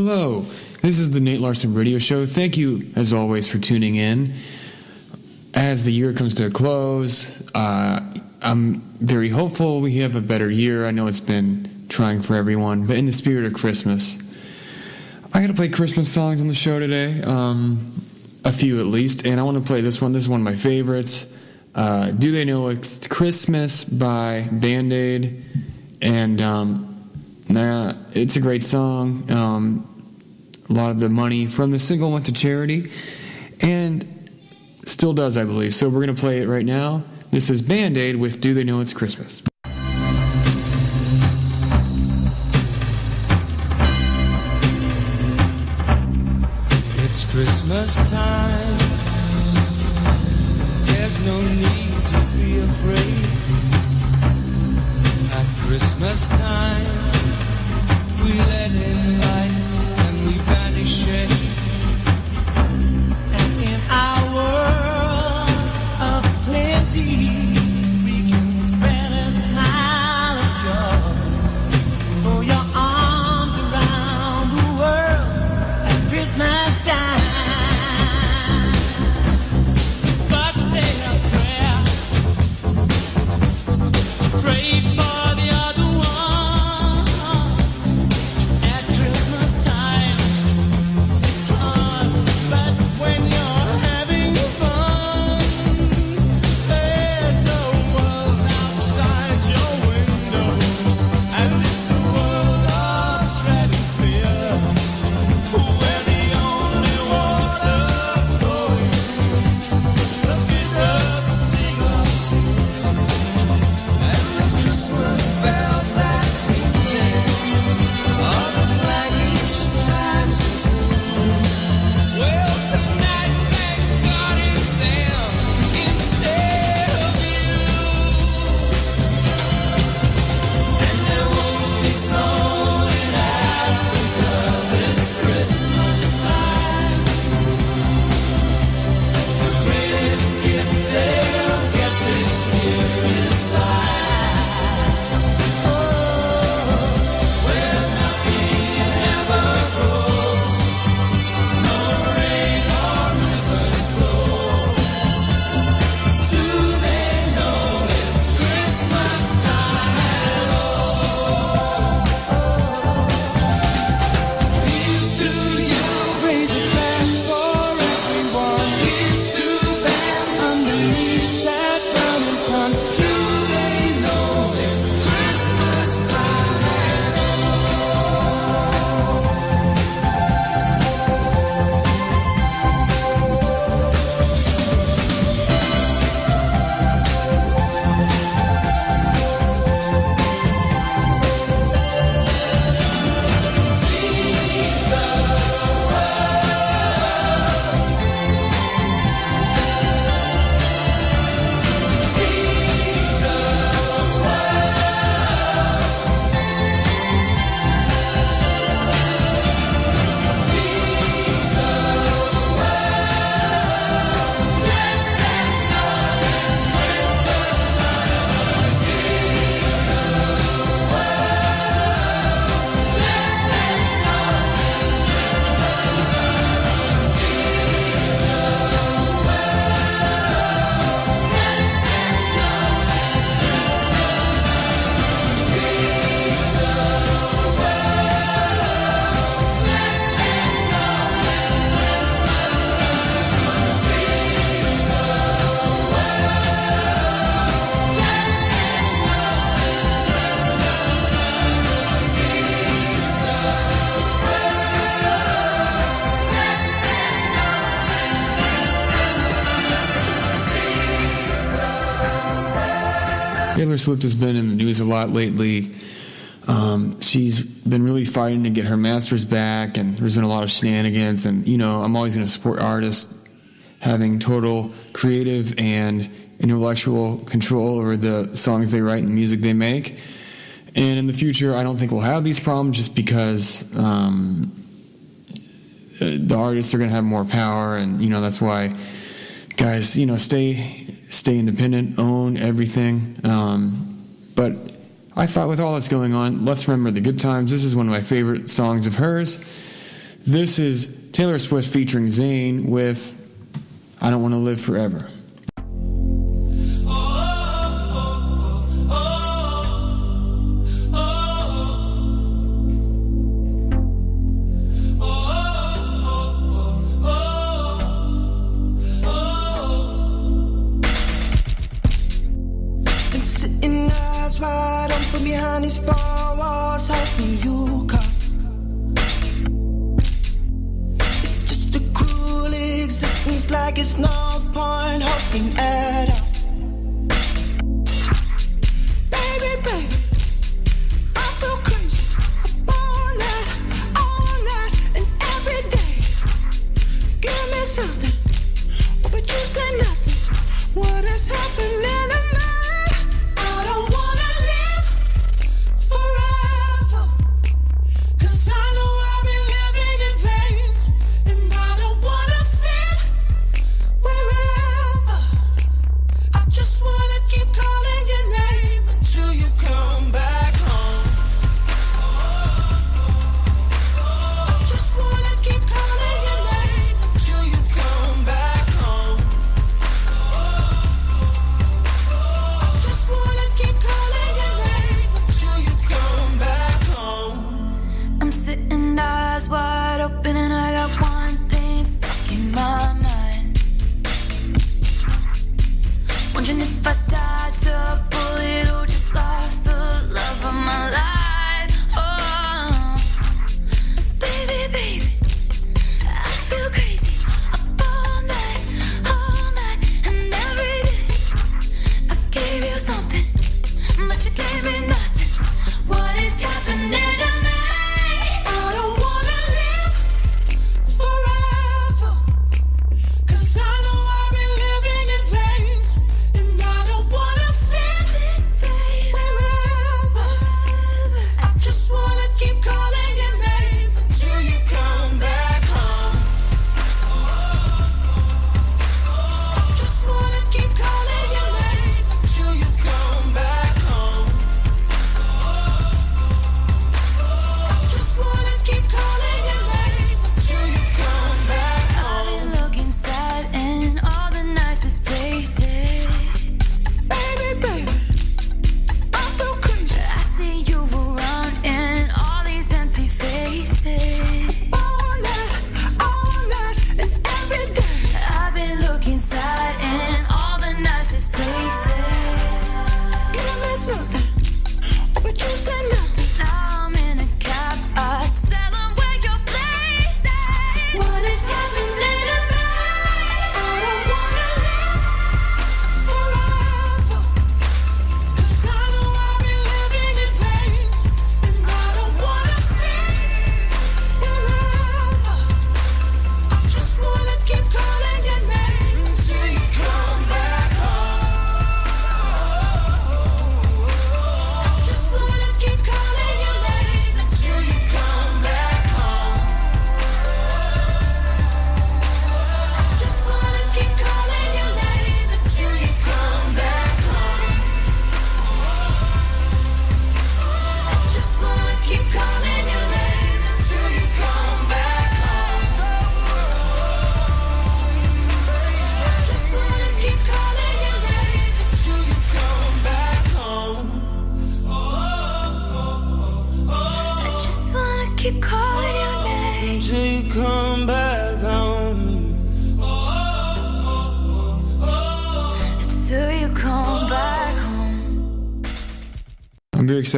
Hello, this is the Nate Larson Radio Show. Thank you, as always, for tuning in. As the year comes to a close, uh, I'm very hopeful we have a better year. I know it's been trying for everyone, but in the spirit of Christmas, I got to play Christmas songs on the show today, um, a few at least, and I want to play this one. This is one of my favorites. Uh, Do They Know It's Christmas by Band Aid, and um, Nah, it's a great song. Um, a lot of the money from the single went to charity, and still does, I believe. So we're going to play it right now. This is Band Aid with Do They Know It's Christmas? It's Christmas time. There's no need to be afraid. At Christmas time, we let in light banish Swift has been in the news a lot lately. Um, she's been really fighting to get her masters back, and there's been a lot of shenanigans. And you know, I'm always going to support artists having total creative and intellectual control over the songs they write and music they make. And in the future, I don't think we'll have these problems just because um, the artists are going to have more power, and you know that's why guys, you know, stay stay independent, own everything. Um, but I thought, with all that's going on, let's remember the good times. This is one of my favorite songs of hers. This is Taylor Swift featuring Zayn with I Don't Want to Live Forever.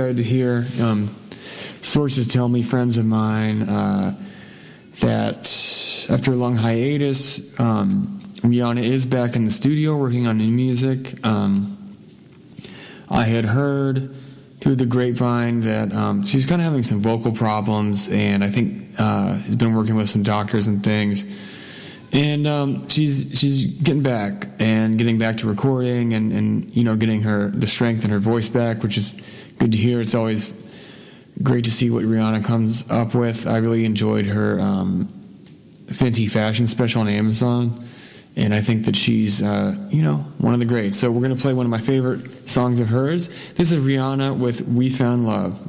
excited to hear. Um, sources tell me, friends of mine, uh, that after a long hiatus, um, Rihanna is back in the studio working on new music. Um, I had heard through the grapevine that um, she's kind of having some vocal problems, and I think uh, has been working with some doctors and things. And um, she's she's getting back and getting back to recording and, and you know getting her the strength in her voice back, which is good to hear. It's always great to see what Rihanna comes up with. I really enjoyed her um, Fenty fashion special on Amazon, and I think that she's uh, you know one of the greats. So we're gonna play one of my favorite songs of hers. This is Rihanna with "We Found Love."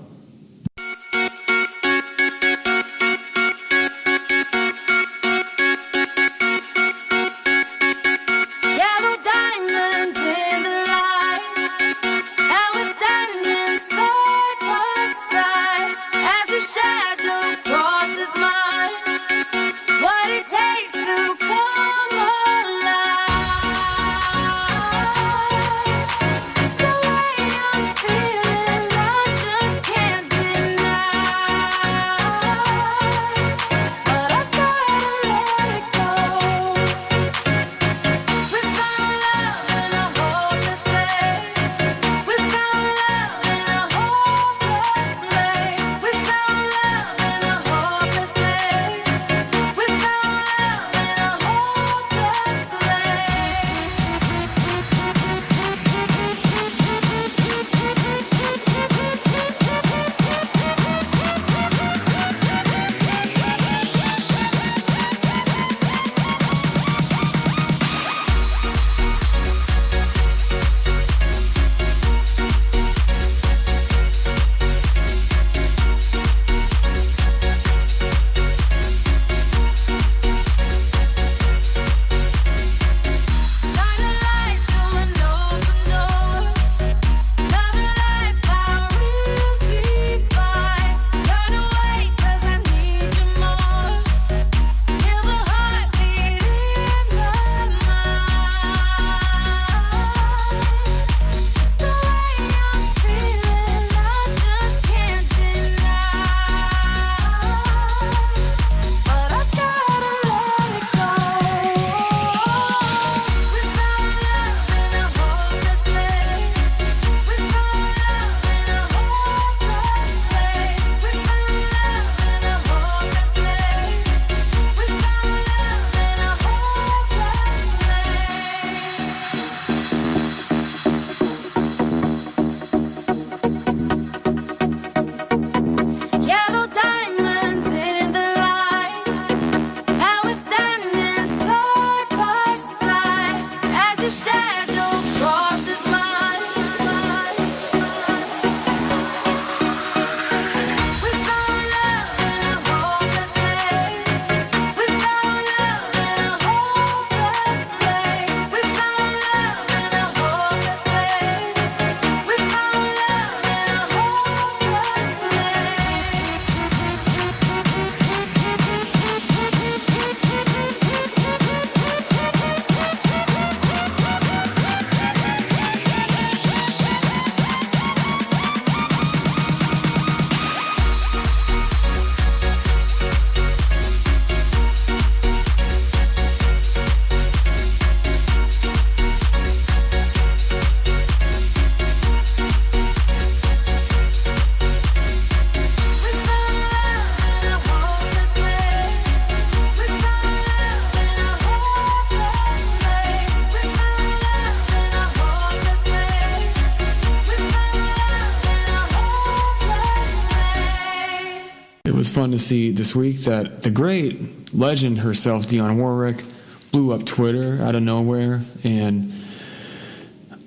Was fun to see this week that the great legend herself, Dionne Warwick, blew up Twitter out of nowhere. And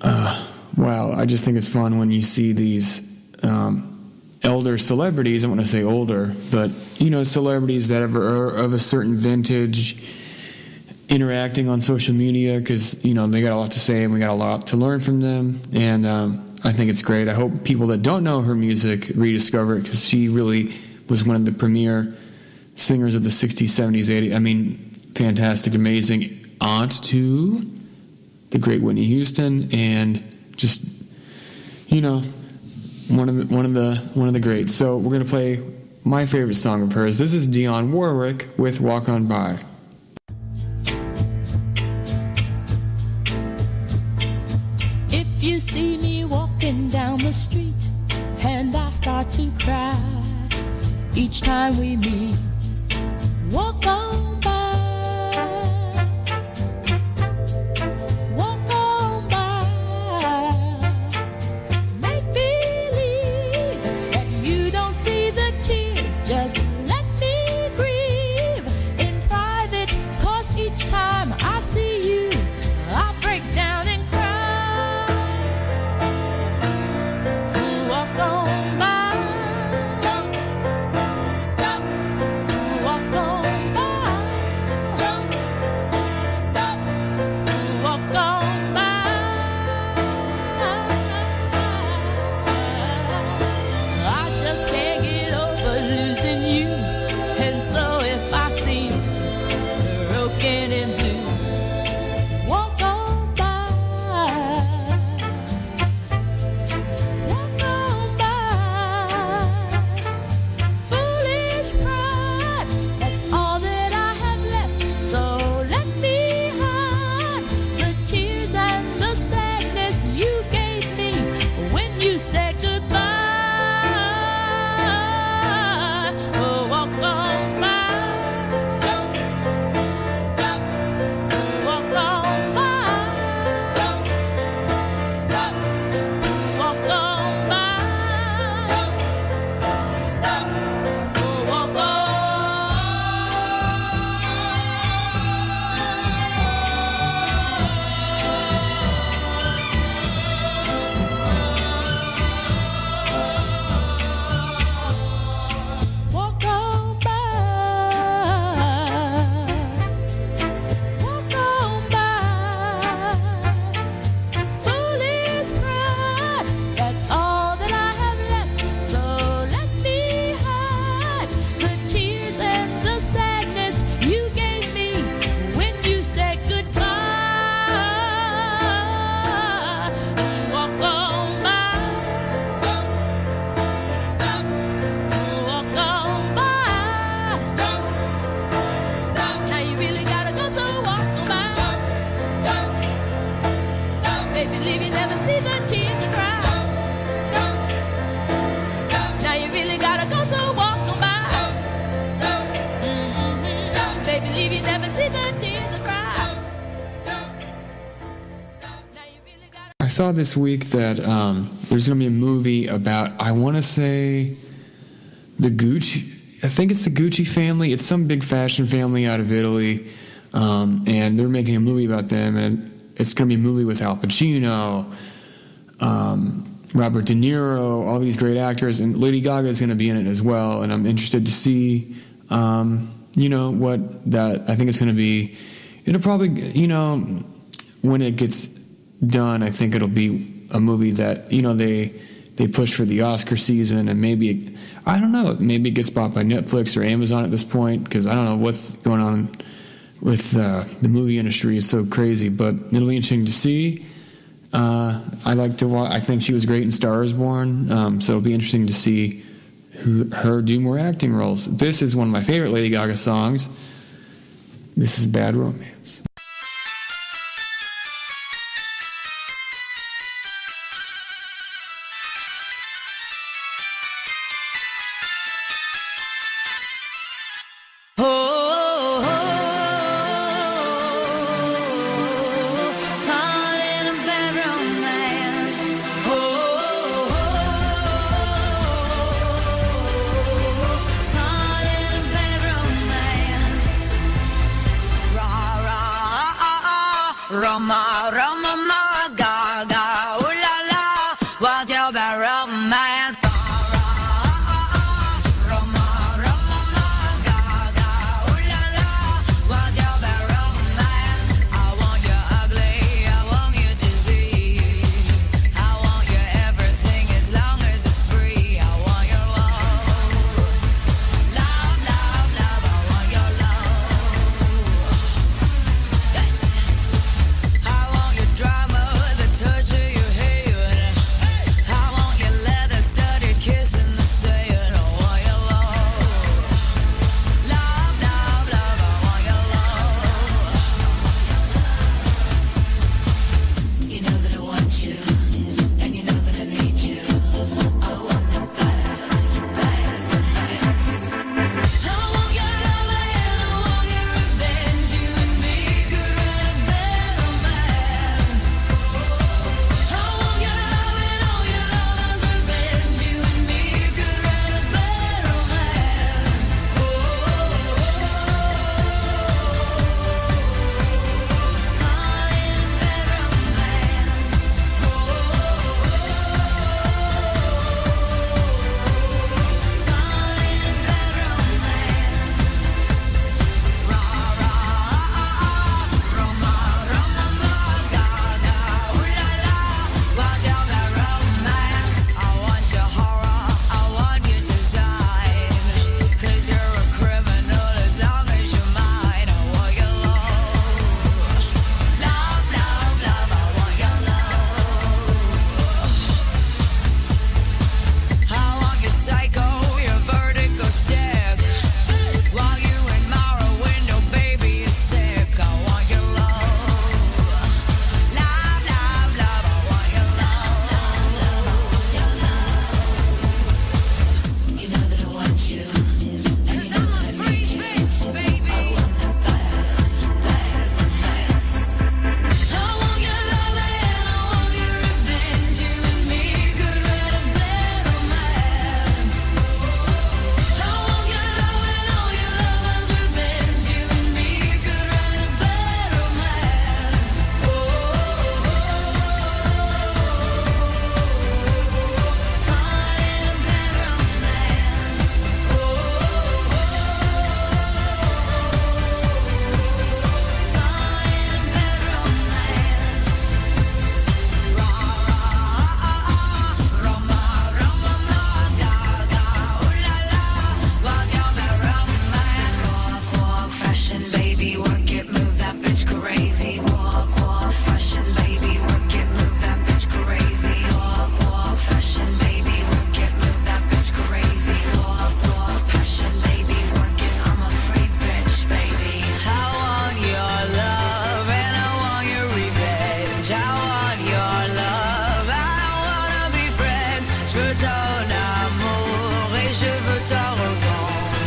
uh, wow, I just think it's fun when you see these um, elder celebrities. I want to say older, but you know, celebrities that are of a certain vintage interacting on social media because you know they got a lot to say and we got a lot to learn from them. And um, I think it's great. I hope people that don't know her music rediscover it because she really was one of the premier singers of the 60s, 70s, 80s. I mean, fantastic, amazing aunt to the great Whitney Houston, and just you know one of the one of the one of the greats. So we're gonna play my favorite song of hers. This is Dionne Warwick with "Walk On By." If you see me walking down the street and I start to cry each time we meet, walk on saw this week that um, there's going to be a movie about, I want to say, the Gucci. I think it's the Gucci family. It's some big fashion family out of Italy. Um, and they're making a movie about them. And it's going to be a movie with Al Pacino, um, Robert De Niro, all these great actors. And Lady Gaga is going to be in it as well. And I'm interested to see, um, you know, what that, I think it's going to be. It'll probably, you know, when it gets done, I think it'll be a movie that you know they they push for the Oscar season, and maybe it, I don't know, maybe it gets bought by Netflix or Amazon at this point because I don't know what's going on with uh, the movie industry. is so crazy, but it'll be interesting to see. Uh, I like to watch. I think she was great in Star Is Born, um, so it'll be interesting to see her do more acting roles. This is one of my favorite Lady Gaga songs. This is Bad Romance. Roma, Roma, Roma.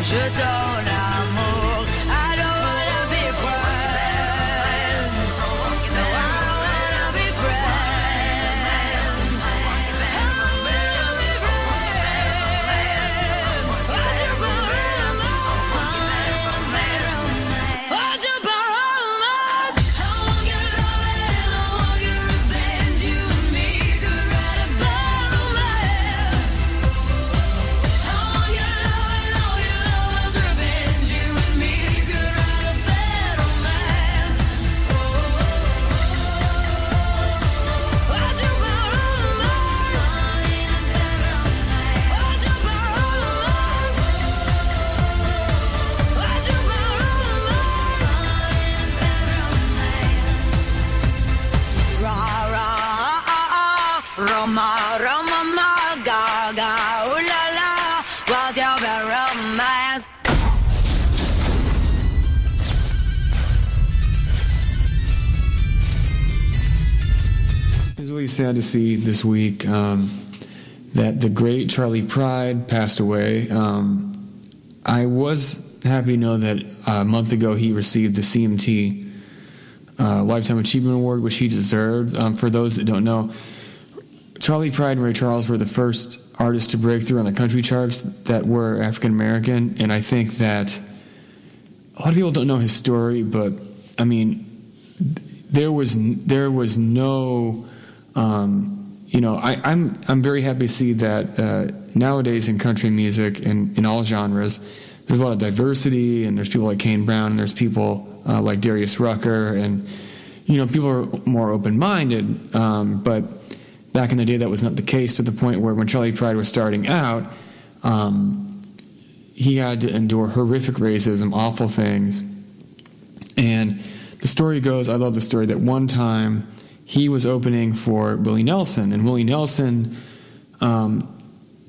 却到了。sad to see this week um, that the great Charley Pride passed away. Um, I was happy to know that a month ago he received the CMT uh, Lifetime Achievement Award, which he deserved. Um, for those that don't know, Charley Pride and Ray Charles were the first artists to break through on the country charts that were African American, and I think that a lot of people don't know his story, but I mean, there was there was no um, you know I, I'm I'm very happy to see that uh, nowadays in country music and in all genres there's a lot of diversity and there's people like Kane Brown and there's people uh, like Darius Rucker and you know people are more open minded um, but back in the day that was not the case to the point where when Charley Pride was starting out um, he had to endure horrific racism awful things. And the story goes, I love the story, that one time he was opening for Willie Nelson, and Willie Nelson um,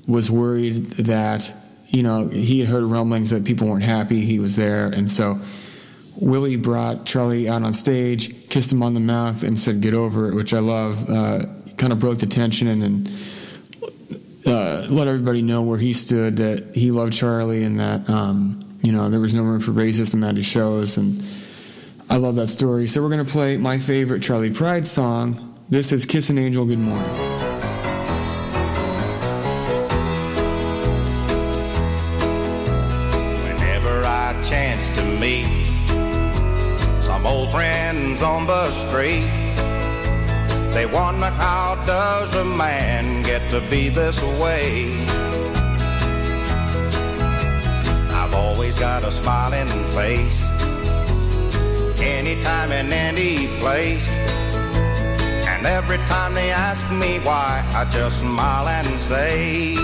was worried that, you know, he had heard rumblings that people weren't happy he was there, and so Willie brought Charley out on stage, kissed him on the mouth, and said, Get over it, which I love. Uh, kind of broke the tension and then uh, let everybody know where he stood, that he loved Charley, and that, um, you know, there was no room for racism at his shows. And I love that story. So we're going to play my favorite Charley Pride song. This is Kiss an Angel, Good Morning. Whenever I chance to meet some old friends on the street, they wonder how does a man get to be this way? I've always got a smiling face, anytime and any place. And every time they ask me why, I just smile and say,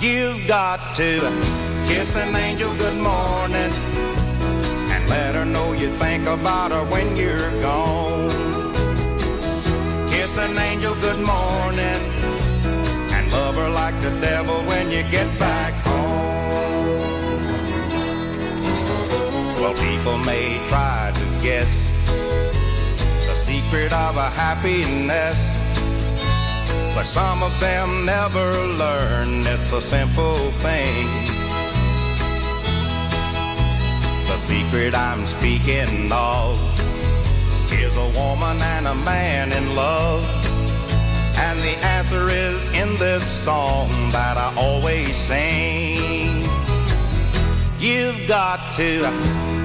You've got to kiss an angel good morning and let her know you think about her when you're gone. Kiss an angel good morning and love her like the devil when you get back home. Well, people may try to guess the secret of a happiness. But some of them never learn it's a simple thing. The secret I'm speaking of is a woman and a man in love. And the answer is in this song that I always sing. You've got to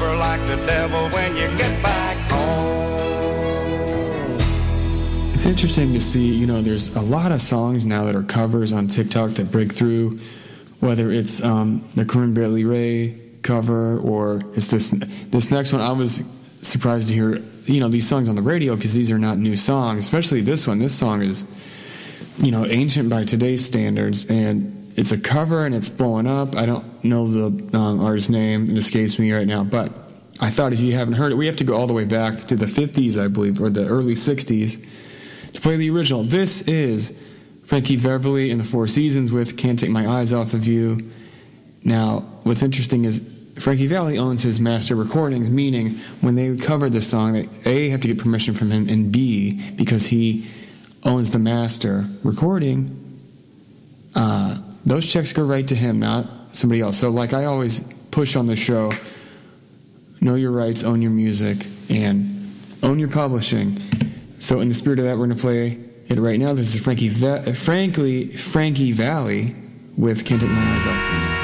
like the devil when you get back home. It's interesting to see, you know, there's a lot of songs now that are covers on TikTok that break through, whether it's um, the Corinne Bailey Rae cover or it's this this next one. I was surprised to hear, you know, these songs on the radio because these are not new songs, especially this one. This song is, you know, ancient by today's standards and it's a cover and it's blowing up. I don't know the um, artist's name, it escapes me right now, but I thought if you haven't heard it, we have to go all the way back to the 50s, I believe, or the early 60s to play the original. This is Frankie Beverly in the Four Seasons with Can't Take My Eyes Off of You. Now, what's interesting is Frankie Valli owns his master recordings, meaning when they cover this song, they A, have to get permission from him, and B, because he owns the master recording, uh, those checks go right to him, not somebody else. So, like I always push on the show, know your rights, own your music, and own your publishing. So, in the spirit of that, we're going to play it right now. This is Frankie, Va- frankly, Frankie Valli with "Can't Take My Eyes Off."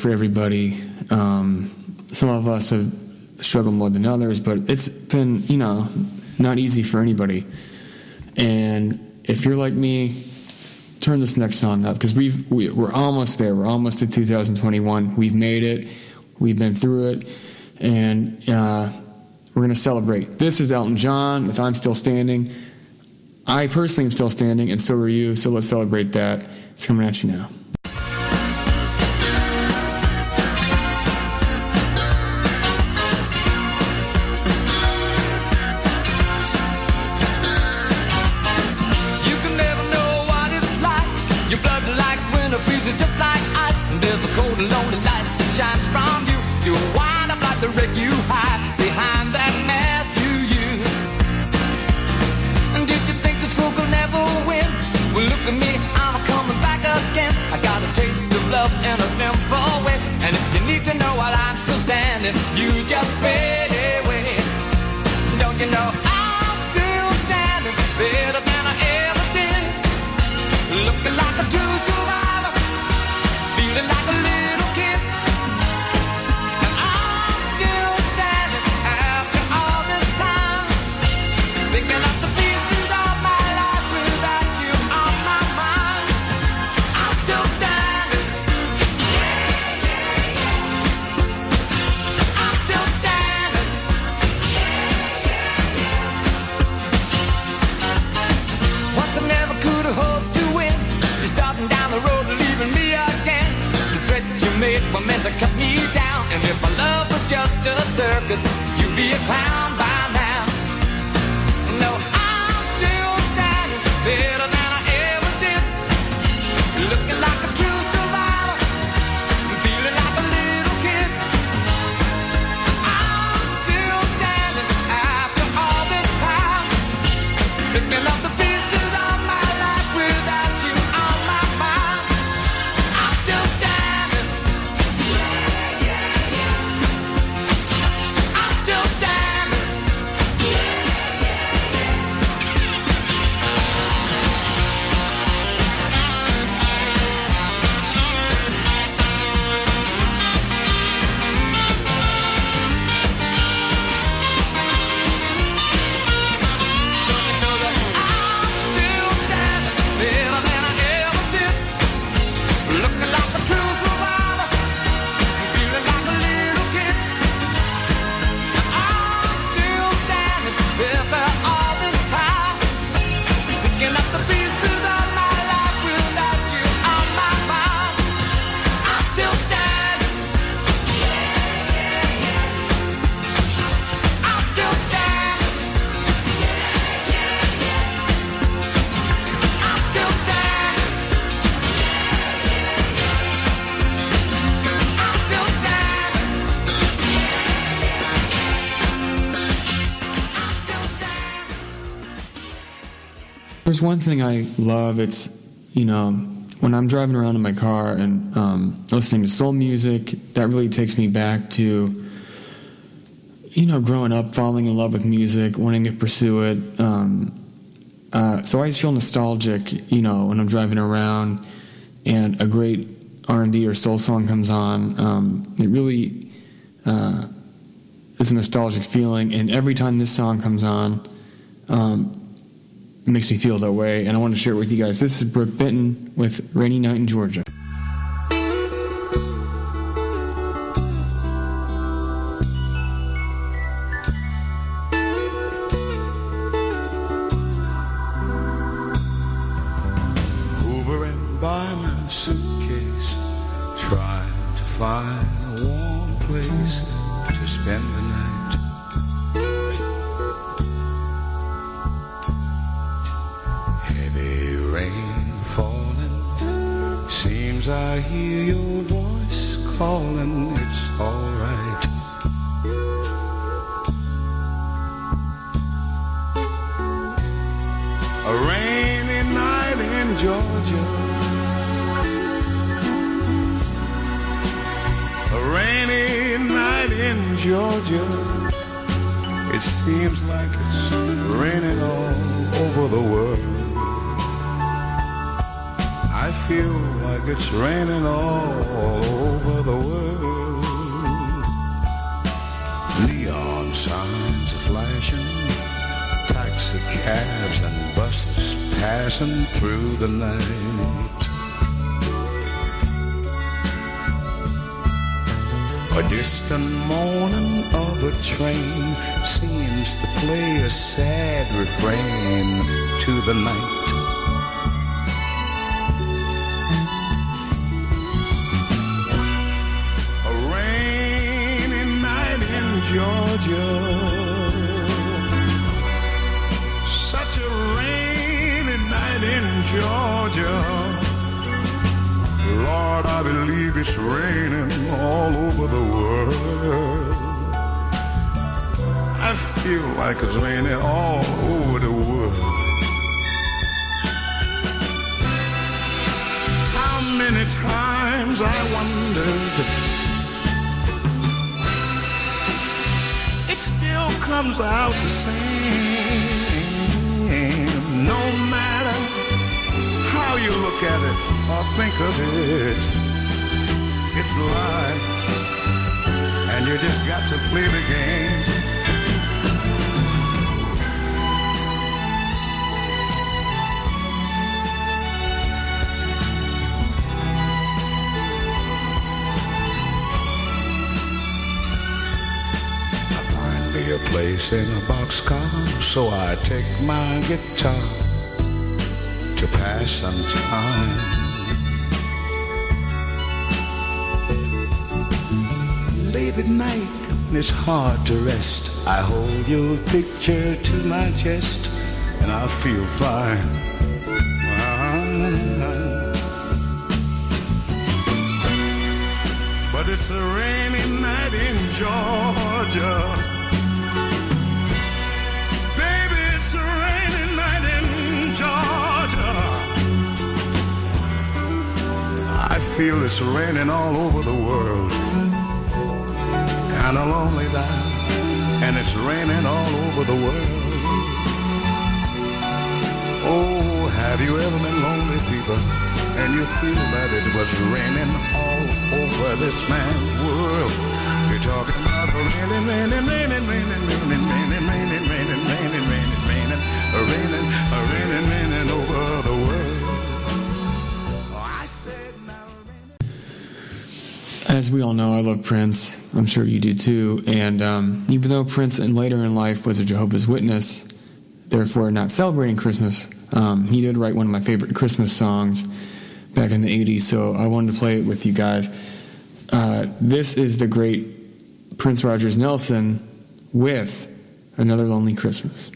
For everybody. Um, some of us have struggled more than others, but it's been, you know, not easy for anybody. And if you're like me, turn this next song up because we've we, we're almost there. We're almost to 2021. We've made it. We've been through it, and uh, we're gonna celebrate. This is Elton John with "I'm Still Standing." I personally am still standing, and so are you. So let's celebrate that. It's coming at you now. Love in a simple way. And if you need to know while I'm still standing, you just fade you'd There's one thing I love. It's you know when I'm driving around in my car and um, listening to soul music. That really takes me back to you know growing up, falling in love with music, wanting to pursue it. Um, uh, so I always feel nostalgic, you know, when I'm driving around and a great R&B or soul song comes on. Um, it really uh, is a nostalgic feeling, and every time this song comes on, um, makes me feel that way. And I want to share it with you guys. This is Brook Benton with "Rainy Night in Georgia." I hear your voice calling. It's alright. A rainy night in Georgia. A rainy night in Georgia. It seems like it's raining all over the world. Feel like it's raining all over the world. Neon signs are flashing taxi cabs and buses passing through the night. A distant moaning of a train seems to play a sad refrain to the night. Georgia such a rainy night in Georgia. Lord, I believe it's raining all over the world. I feel like it's raining all over the world. How many times I wondered comes out the same. No matter how you look at it or think of it, it's life, and you just got to play the game. A place in a boxcar, so I take my guitar to pass some time. Late at night, it's hard to rest. I hold your picture to my chest, and I feel fine. But it's a rainy night in Georgia. Feel it's raining all over the world. Kinda lonely now, and it's raining all over the world. Oh, have you ever been lonely, people? And you feel that it was raining all over this man's world. You're talking about raining, raining, raining, raining, raining, raining, raining, raining, raining, raining, raining, raining, raining, raining over the world. As we all know, I love Prince. I'm sure you do too. And um, even though Prince, in later in life, was a Jehovah's Witness, therefore not celebrating Christmas, um, he did write one of my favorite Christmas songs back in the 80s. So I wanted to play it with you guys. Uh, this is the great Prince Rogers Nelson with Another Lonely Christmas.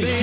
Baby,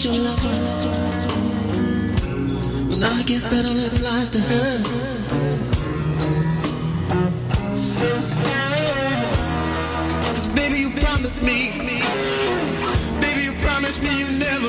always your lover. Well, I guess that only applies to her. Cause baby, you promised me. Baby, you promised me you'd never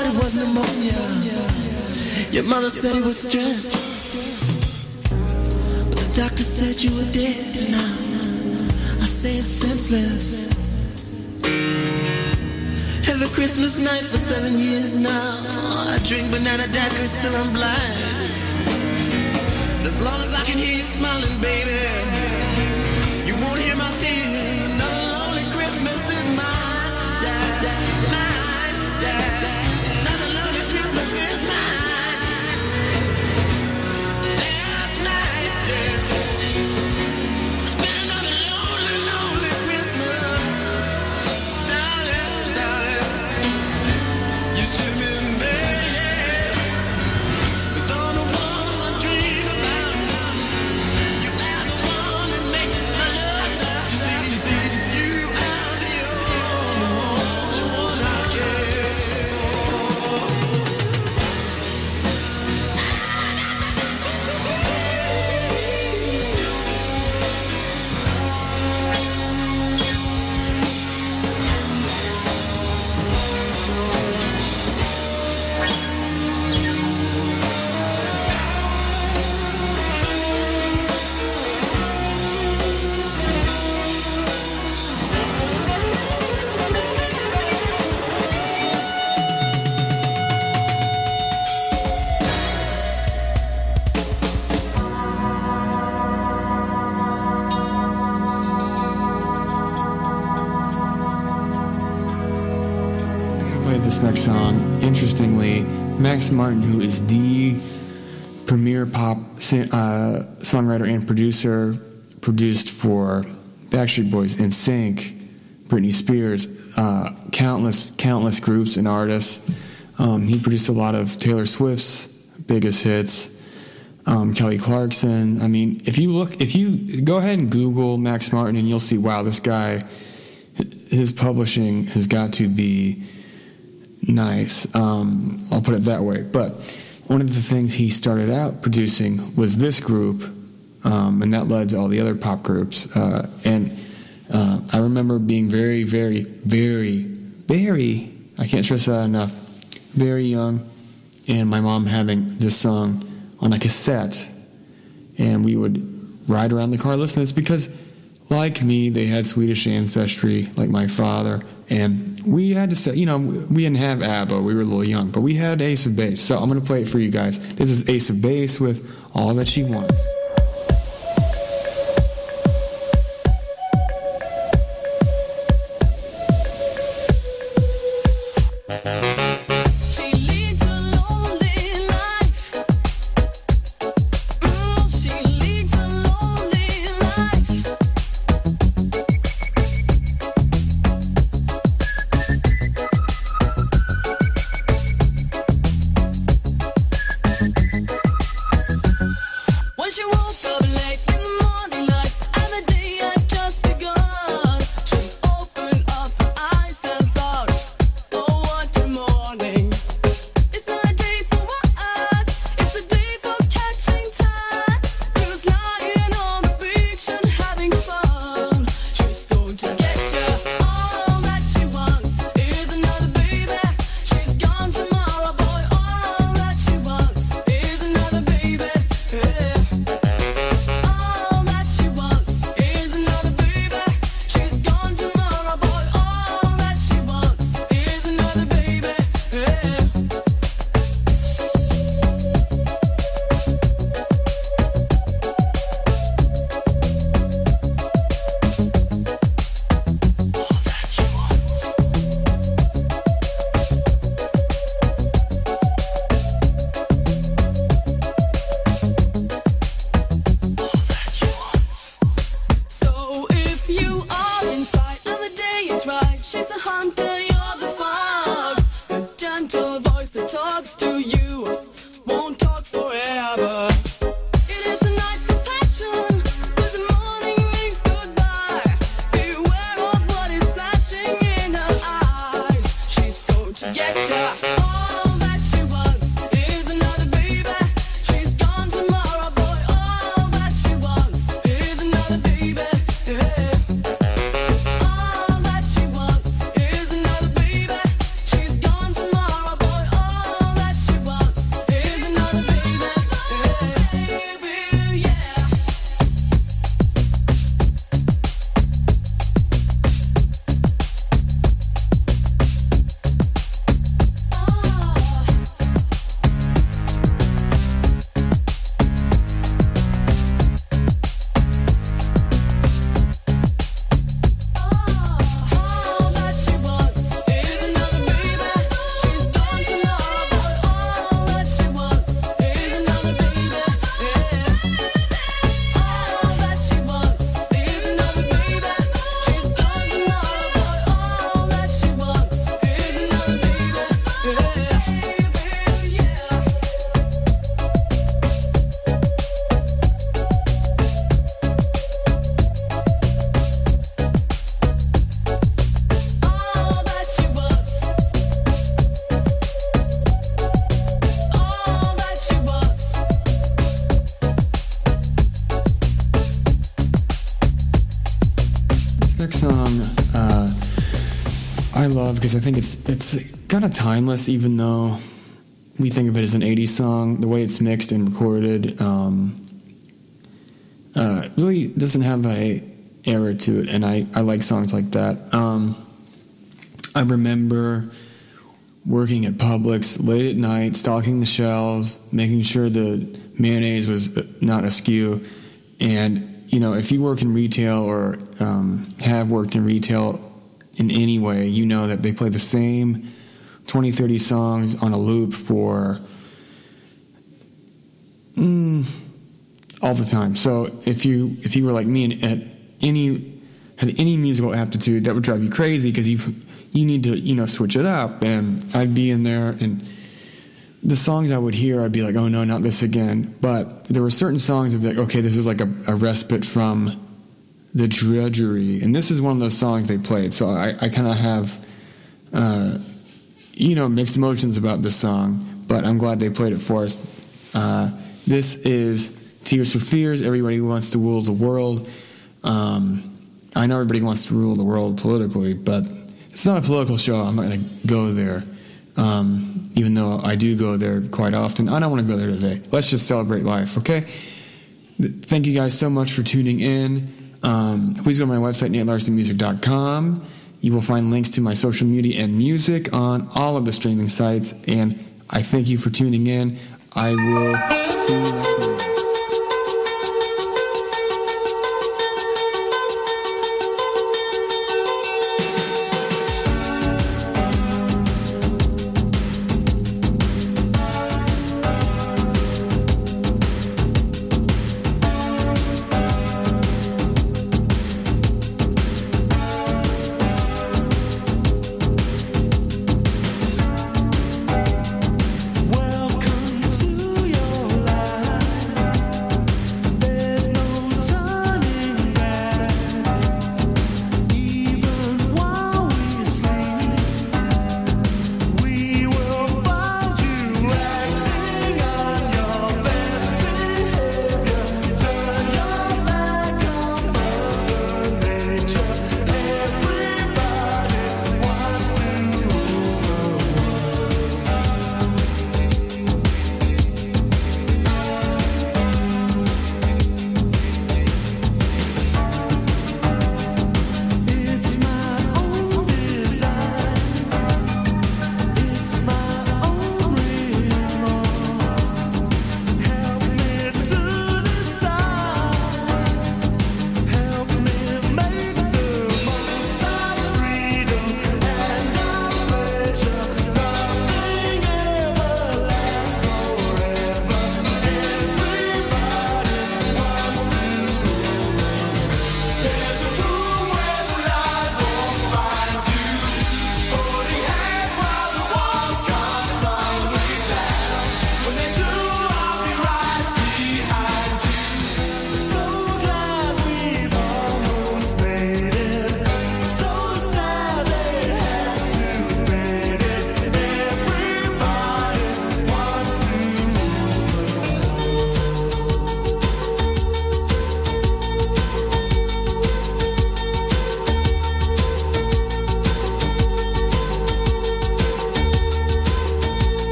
said it was pneumonia. Your mother said it was stress. But the doctor said you were dead. Now I say it's senseless. Every Christmas night for seven years now, I drink banana daiquiris till I'm blind. As long as I can hear you smiling, baby, you won't hear my tears. Interestingly, Max Martin, who is the premier pop uh, songwriter and producer, produced for Backstreet Boys, NSYNC, Britney Spears, uh, countless countless groups and artists. Um, he produced a lot of Taylor Swift's biggest hits. Um, Kelly Clarkson. I mean, if you look, if you go ahead and Google Max Martin, and you'll see, wow, this guy, his publishing has got to be nice. Um, I'll put it that way. But one of the things he started out producing was this group, um, and that led to all the other pop groups. Uh, and uh, I remember being very, very, very, very, I can't stress that enough, very young, and my mom having this song on a cassette, and we would ride around the car listening to this because like me, they had Swedish ancestry, like my father, and we had to say, you know, we didn't have ABBA, we were a little young, but we had Ace of Base. So I'm going to play it for you guys. This is Ace of Base with All That She Wants. Because I think it's it's kind of timeless, even though we think of it as an '80s song. The way it's mixed and recorded, um, uh, really doesn't have a era to it, and I I like songs like that. Um, I remember working at Publix late at night, stocking the shelves, making sure the mayonnaise was uh, not askew. And, you know, if you work in retail or um, have worked in retail in any way, you know that they play the same 20, 30 songs on a loop for mm, all the time. So if you if you were like me and at any had any musical aptitude, that would drive you crazy because you you need to you know switch it up. And I'd be in there and the songs I would hear, I'd be like, oh no, not this again. But there were certain songs I'd be like, okay, this is like a, a respite from the drudgery, and this is one of those songs they played. So I, I kind of have, uh, you know, mixed emotions about this song, but I'm glad they played it for us. Uh, this is Tears for Fears. Everybody wants to rule the world. Um, I know everybody wants to rule the world politically, but it's not a political show. I'm not going to go there. Um, even though I do go there quite often, I don't want to go there today. Let's just celebrate life, okay? Thank you guys so much for tuning in. Um, please go to my website, natelarsonmusic.com. You will find links to my social media and music on all of the streaming sites. And I thank you for tuning in. I will see you next week.